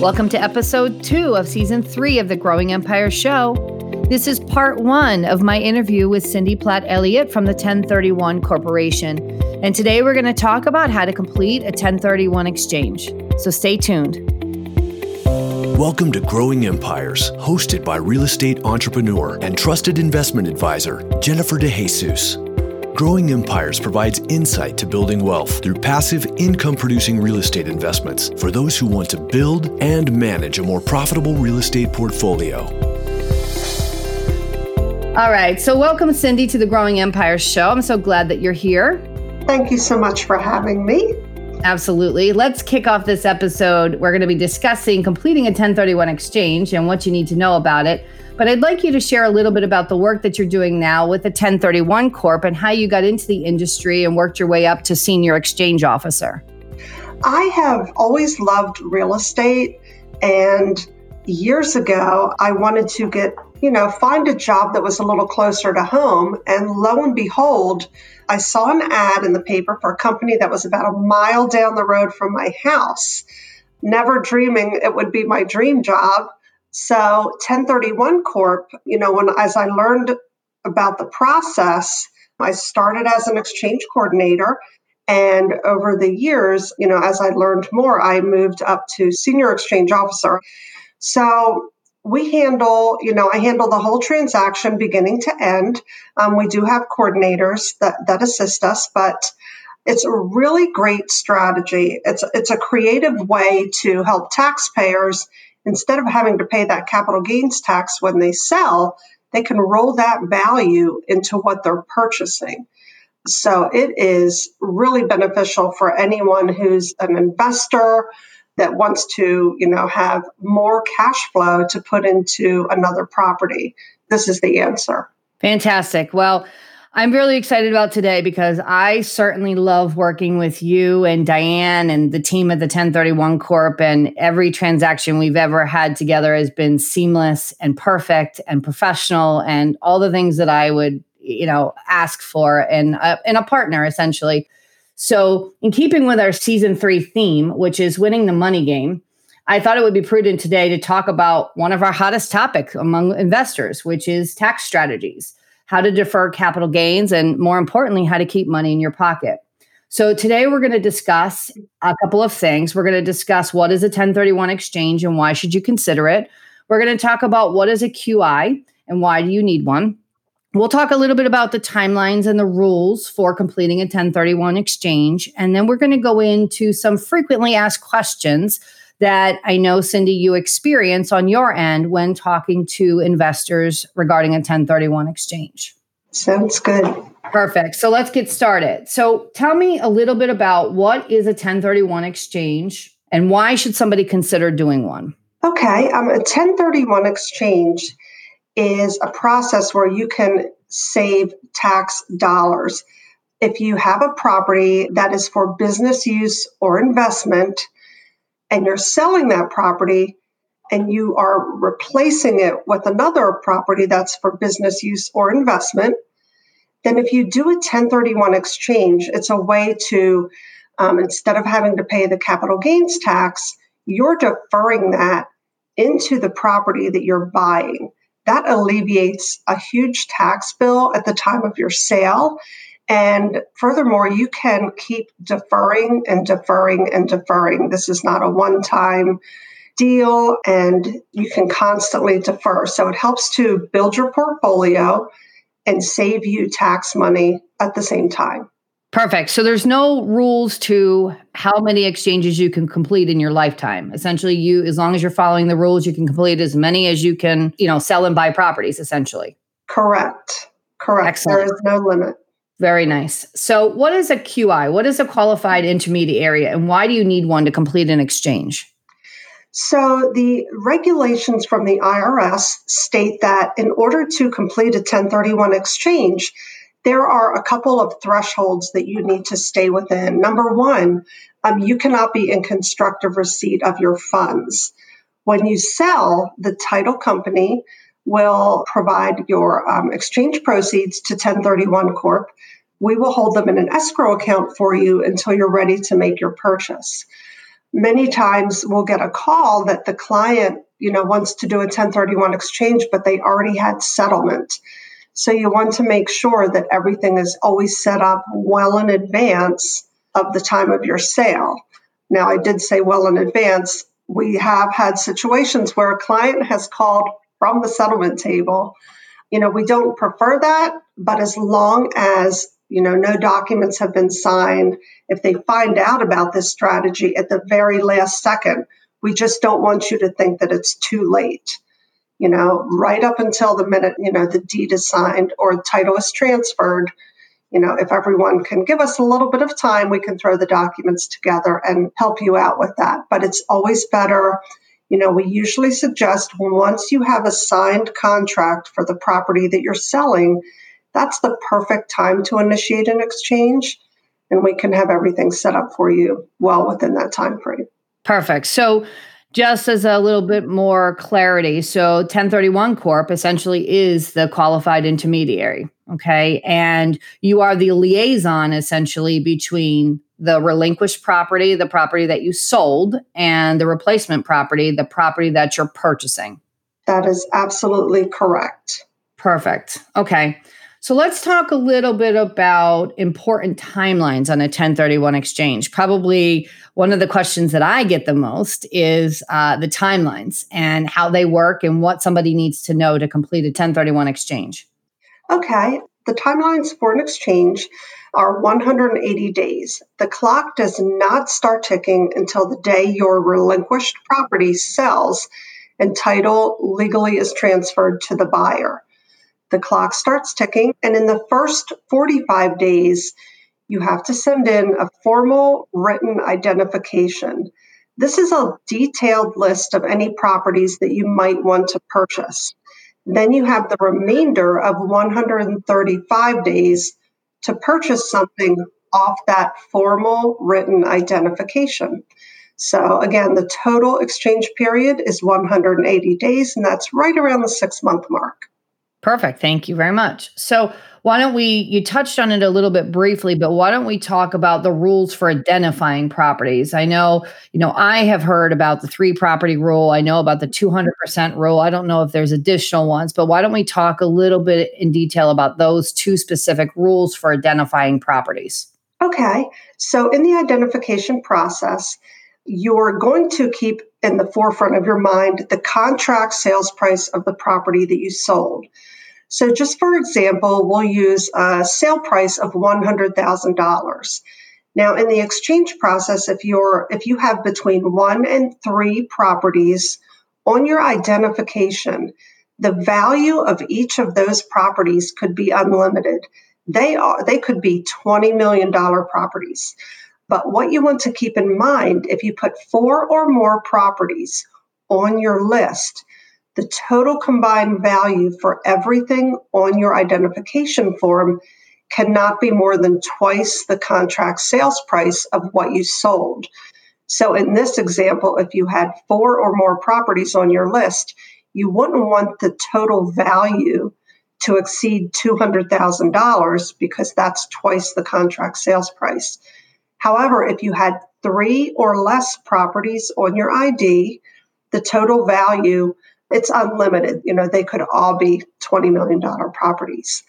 Welcome to episode two of season three of the Growing Empire Show. This is part one of my interview with Cindy Platt Elliott from the 1031 Corporation. And today we're going to talk about how to complete a 1031 exchange. So stay tuned. Welcome to Growing Empires, hosted by real estate entrepreneur and trusted investment advisor, Jennifer DeJesus. Growing Empires provides insight to building wealth through passive income producing real estate investments for those who want to build and manage a more profitable real estate portfolio. All right. So, welcome, Cindy, to the Growing Empires show. I'm so glad that you're here. Thank you so much for having me. Absolutely. Let's kick off this episode. We're going to be discussing completing a 1031 exchange and what you need to know about it. But I'd like you to share a little bit about the work that you're doing now with the 1031 Corp and how you got into the industry and worked your way up to senior exchange officer. I have always loved real estate. And years ago, I wanted to get, you know, find a job that was a little closer to home. And lo and behold, I saw an ad in the paper for a company that was about a mile down the road from my house, never dreaming it would be my dream job. So 1031 Corp, you know, when as I learned about the process, I started as an exchange coordinator. And over the years, you know, as I learned more, I moved up to senior exchange officer. So we handle, you know, I handle the whole transaction beginning to end. Um, we do have coordinators that, that assist us, but it's a really great strategy. It's, it's a creative way to help taxpayers instead of having to pay that capital gains tax when they sell, they can roll that value into what they're purchasing. So it is really beneficial for anyone who's an investor that wants to, you know, have more cash flow to put into another property. This is the answer. Fantastic. Well, I'm really excited about today because I certainly love working with you and Diane and the team at the 1031 Corp. And every transaction we've ever had together has been seamless and perfect and professional and all the things that I would, you know, ask for in a, in a partner essentially. So, in keeping with our season three theme, which is winning the money game, I thought it would be prudent today to talk about one of our hottest topics among investors, which is tax strategies how to defer capital gains, and more importantly, how to keep money in your pocket. So, today we're going to discuss a couple of things. We're going to discuss what is a 1031 exchange and why should you consider it. We're going to talk about what is a QI and why do you need one. We'll talk a little bit about the timelines and the rules for completing a 1031 exchange. And then we're going to go into some frequently asked questions that I know, Cindy, you experience on your end when talking to investors regarding a 1031 exchange. Sounds good. Perfect. So let's get started. So tell me a little bit about what is a 1031 exchange and why should somebody consider doing one? Okay. Um, a 1031 exchange is a process where you can save tax dollars. If you have a property that is for business use or investment, and you're selling that property and you are replacing it with another property that's for business use or investment, then if you do a 1031 exchange, it's a way to, um, instead of having to pay the capital gains tax, you're deferring that into the property that you're buying. That alleviates a huge tax bill at the time of your sale and furthermore, you can keep deferring and deferring and deferring. This is not a one time deal, and you can constantly defer. So it helps to build your portfolio and save you tax money at the same time. Perfect. So there's no rules to how many exchanges you can complete in your lifetime. Essentially, you as long as you're following the rules, you can complete as many as you can, you know, sell and buy properties essentially. Correct. Correct. Excellent. There is no limit. Very nice. So, what is a QI? What is a qualified intermediary, and why do you need one to complete an exchange? So, the regulations from the IRS state that in order to complete a 1031 exchange, there are a couple of thresholds that you need to stay within. Number one, um, you cannot be in constructive receipt of your funds. When you sell, the title company will provide your um, exchange proceeds to 1031 Corp. We will hold them in an escrow account for you until you're ready to make your purchase. many times we'll get a call that the client, you know, wants to do a 1031 exchange, but they already had settlement. So you want to make sure that everything is always set up well in advance of the time of your sale. Now, I did say well in advance. We have had situations where a client has called from the settlement table. You know, we don't prefer that, but as long as you know no documents have been signed if they find out about this strategy at the very last second we just don't want you to think that it's too late you know right up until the minute you know the deed is signed or title is transferred you know if everyone can give us a little bit of time we can throw the documents together and help you out with that but it's always better you know we usually suggest once you have a signed contract for the property that you're selling that's the perfect time to initiate an exchange and we can have everything set up for you well within that time frame. Perfect. So just as a little bit more clarity, so 1031 Corp essentially is the qualified intermediary, okay? And you are the liaison essentially between the relinquished property, the property that you sold, and the replacement property, the property that you're purchasing. That is absolutely correct. Perfect. Okay. So let's talk a little bit about important timelines on a 1031 exchange. Probably one of the questions that I get the most is uh, the timelines and how they work and what somebody needs to know to complete a 1031 exchange. Okay. The timelines for an exchange are 180 days. The clock does not start ticking until the day your relinquished property sells and title legally is transferred to the buyer the clock starts ticking. And in the first 45 days, you have to send in a formal written identification. This is a detailed list of any properties that you might want to purchase. Then you have the remainder of 135 days to purchase something off that formal written identification. So, again, the total exchange period is 180 days, and that's right around the six month mark. Perfect. Thank you very much. So, why don't we, you touched on it a little bit briefly, but why don't we talk about the rules for identifying properties? I know, you know, I have heard about the three property rule. I know about the 200% rule. I don't know if there's additional ones, but why don't we talk a little bit in detail about those two specific rules for identifying properties? Okay. So, in the identification process, you're going to keep in the forefront of your mind the contract sales price of the property that you sold. So, just for example, we'll use a sale price of $100,000. Now, in the exchange process, if you're if you have between one and three properties on your identification, the value of each of those properties could be unlimited. They are they could be $20 million properties. But what you want to keep in mind if you put four or more properties on your list, the total combined value for everything on your identification form cannot be more than twice the contract sales price of what you sold. So, in this example, if you had four or more properties on your list, you wouldn't want the total value to exceed $200,000 because that's twice the contract sales price. However, if you had three or less properties on your ID, the total value it's unlimited. You know, they could all be $20 million properties.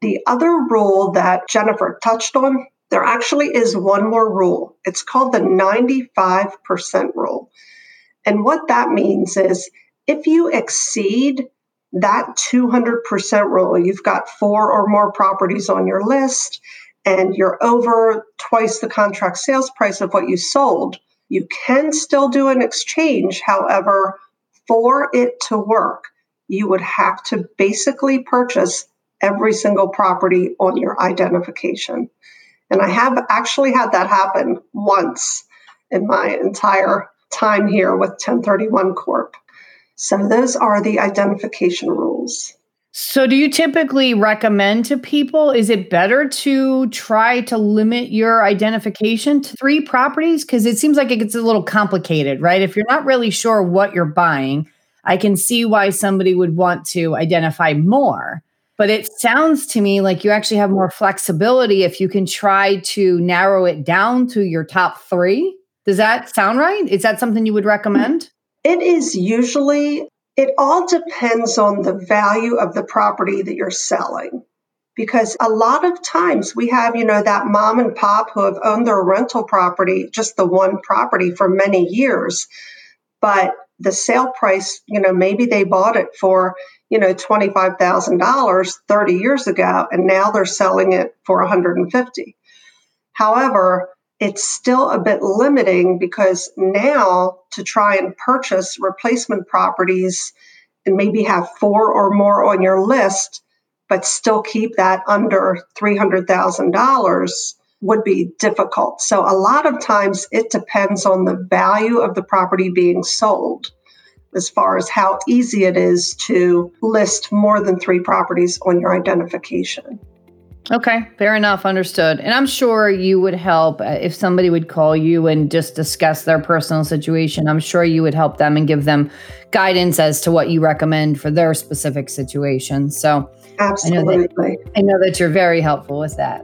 The other rule that Jennifer touched on, there actually is one more rule. It's called the 95% rule. And what that means is if you exceed that 200% rule, you've got four or more properties on your list, and you're over twice the contract sales price of what you sold, you can still do an exchange. However, for it to work, you would have to basically purchase every single property on your identification. And I have actually had that happen once in my entire time here with 1031 Corp. So those are the identification rules. So, do you typically recommend to people is it better to try to limit your identification to three properties? Because it seems like it gets a little complicated, right? If you're not really sure what you're buying, I can see why somebody would want to identify more. But it sounds to me like you actually have more flexibility if you can try to narrow it down to your top three Does that sound right? Is that something you would recommend? It is usually, it all depends on the value of the property that you're selling. Because a lot of times we have, you know, that mom and pop who have owned their rental property, just the one property for many years. But the sale price, you know, maybe they bought it for, you know, $25,000 30 years ago and now they're selling it for 150. However, it's still a bit limiting because now to try and purchase replacement properties and maybe have four or more on your list, but still keep that under $300,000 would be difficult. So, a lot of times it depends on the value of the property being sold as far as how easy it is to list more than three properties on your identification. Okay, fair enough. Understood. And I'm sure you would help uh, if somebody would call you and just discuss their personal situation. I'm sure you would help them and give them guidance as to what you recommend for their specific situation. So, absolutely. I know that, I know that you're very helpful with that.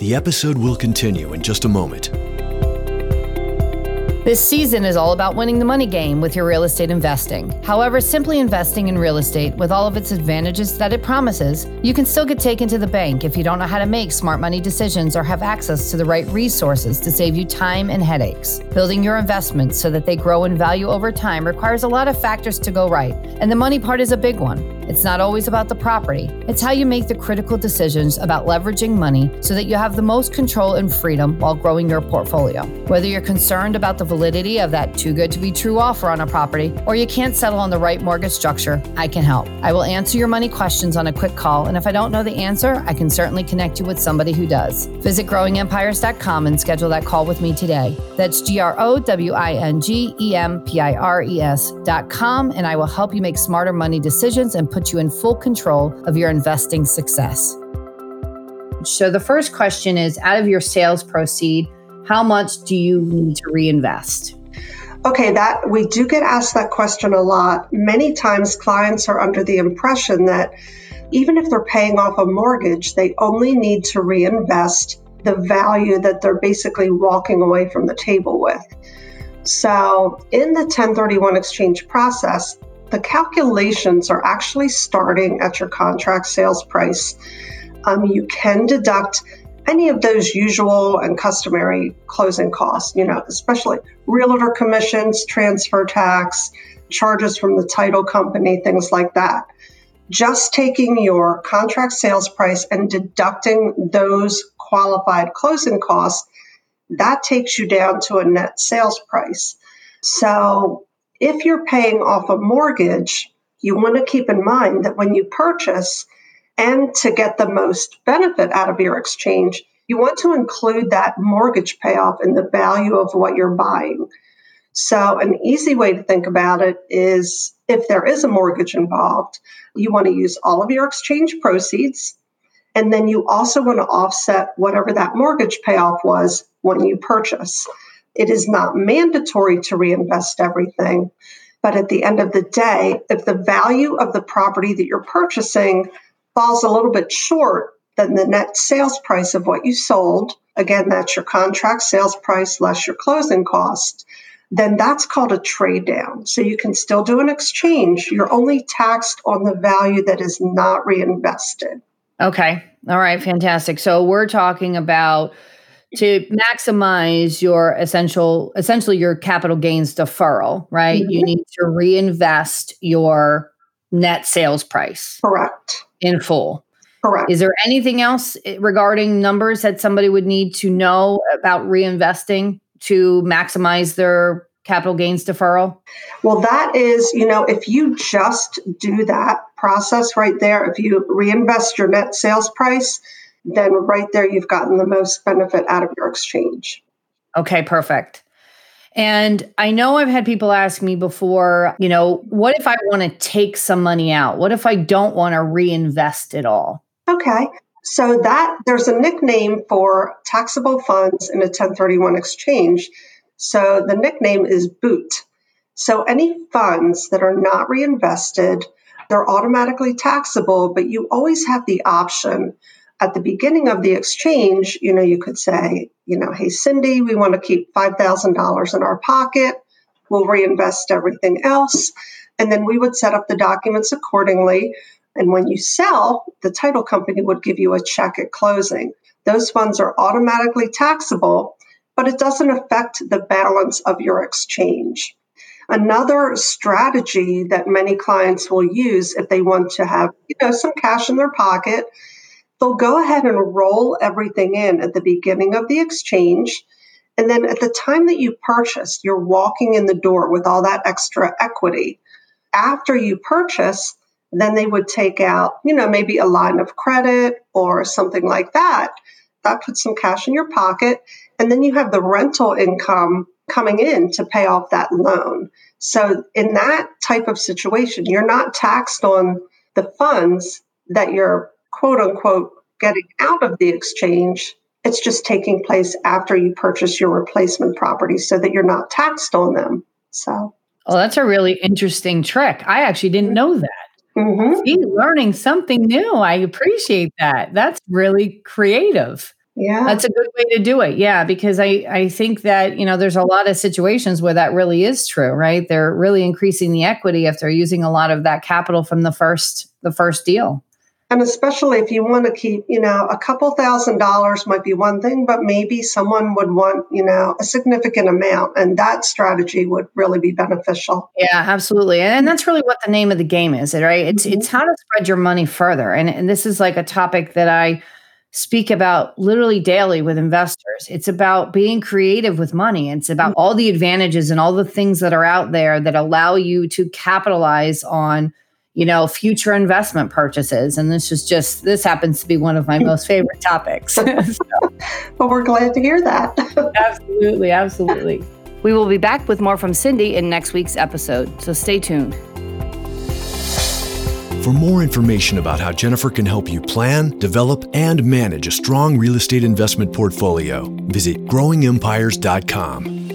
The episode will continue in just a moment. This season is all about winning the money game with your real estate investing. However, simply investing in real estate with all of its advantages that it promises, you can still get taken to the bank if you don't know how to make smart money decisions or have access to the right resources to save you time and headaches. Building your investments so that they grow in value over time requires a lot of factors to go right, and the money part is a big one. It's not always about the property, it's how you make the critical decisions about leveraging money so that you have the most control and freedom while growing your portfolio. Whether you're concerned about the validity of that too good to be true offer on a property, or you can't settle on the right mortgage structure, I can help. I will answer your money questions on a quick call, and if I don't know the answer, I can certainly connect you with somebody who does. Visit growingempires.com and schedule that call with me today. That's G R O W I N G E M P I R E S.com, and I will help you make smarter money decisions and put you in full control of your investing success. So, the first question is out of your sales proceed, how much do you need to reinvest? Okay, that we do get asked that question a lot. Many times clients are under the impression that even if they're paying off a mortgage, they only need to reinvest the value that they're basically walking away from the table with. So, in the 1031 exchange process, the calculations are actually starting at your contract sales price. Um, you can deduct any of those usual and customary closing costs, you know, especially realtor commissions, transfer tax, charges from the title company, things like that. Just taking your contract sales price and deducting those qualified closing costs, that takes you down to a net sales price. So if you're paying off a mortgage, you want to keep in mind that when you purchase, and to get the most benefit out of your exchange, you want to include that mortgage payoff in the value of what you're buying. So, an easy way to think about it is if there is a mortgage involved, you want to use all of your exchange proceeds. And then you also want to offset whatever that mortgage payoff was when you purchase. It is not mandatory to reinvest everything. But at the end of the day, if the value of the property that you're purchasing falls a little bit short than the net sales price of what you sold, again, that's your contract sales price less your closing cost, then that's called a trade down. So you can still do an exchange. You're only taxed on the value that is not reinvested. Okay. All right. Fantastic. So we're talking about to maximize your essential essentially your capital gains deferral right? Mm-hmm. you need to reinvest your net sales price correct. in full. Correct. Is there anything else eh, regarding numbers that somebody would need to know about reinvesting to maximize their capital gains deferral? Well that is you know if you just do that process right there if you reinvest your net sales price then right there you've gotten the most benefit out of your exchange. Okay, perfect. And I know I've had people ask me before, you know, what if I want to take some money out? What if I don't want to reinvest it all? Okay. So that there's a nickname for taxable funds in a 1031 exchange. So the nickname is boot. So any funds that are not reinvested, they're automatically taxable, but you always have the option at the beginning of the exchange, you know, you could say, you know, hey, Cindy, we want to keep $5,000 in our pocket. We'll reinvest everything else. And then we would set up the documents accordingly. And when you sell, the title company would give you a check at closing. Those funds are automatically taxable, but it doesn't affect the balance of your exchange. Another strategy that many clients will use if they want to have, you know, some cash in their pocket, they'll go ahead and roll everything in at the beginning of the exchange. And then at the time that you purchase, you're walking in the door with all that extra equity. After you purchase, then they would take out, you know, maybe a line of credit or something like that. That puts some cash in your pocket. And then you have the rental income coming in to pay off that loan. So, in that type of situation, you're not taxed on the funds that you're quote unquote getting out of the exchange. It's just taking place after you purchase your replacement property so that you're not taxed on them. So, oh, that's a really interesting trick. I actually didn't know that. Mm-hmm. See, learning something new. I appreciate that. That's really creative. Yeah. That's a good way to do it. Yeah, because I I think that, you know, there's a lot of situations where that really is true, right? They're really increasing the equity if they're using a lot of that capital from the first the first deal. And especially if you want to keep, you know, a couple thousand dollars might be one thing, but maybe someone would want, you know, a significant amount. And that strategy would really be beneficial. Yeah, absolutely. And that's really what the name of the game is, right? It's mm-hmm. it's how to spread your money further. And, and this is like a topic that I speak about literally daily with investors. It's about being creative with money. It's about mm-hmm. all the advantages and all the things that are out there that allow you to capitalize on, you know, future investment purchases. And this is just this happens to be one of my most favorite topics. so. Well, we're glad to hear that. absolutely, absolutely. We will be back with more from Cindy in next week's episode. So stay tuned. For more information about how Jennifer can help you plan, develop, and manage a strong real estate investment portfolio, visit growingempires.com.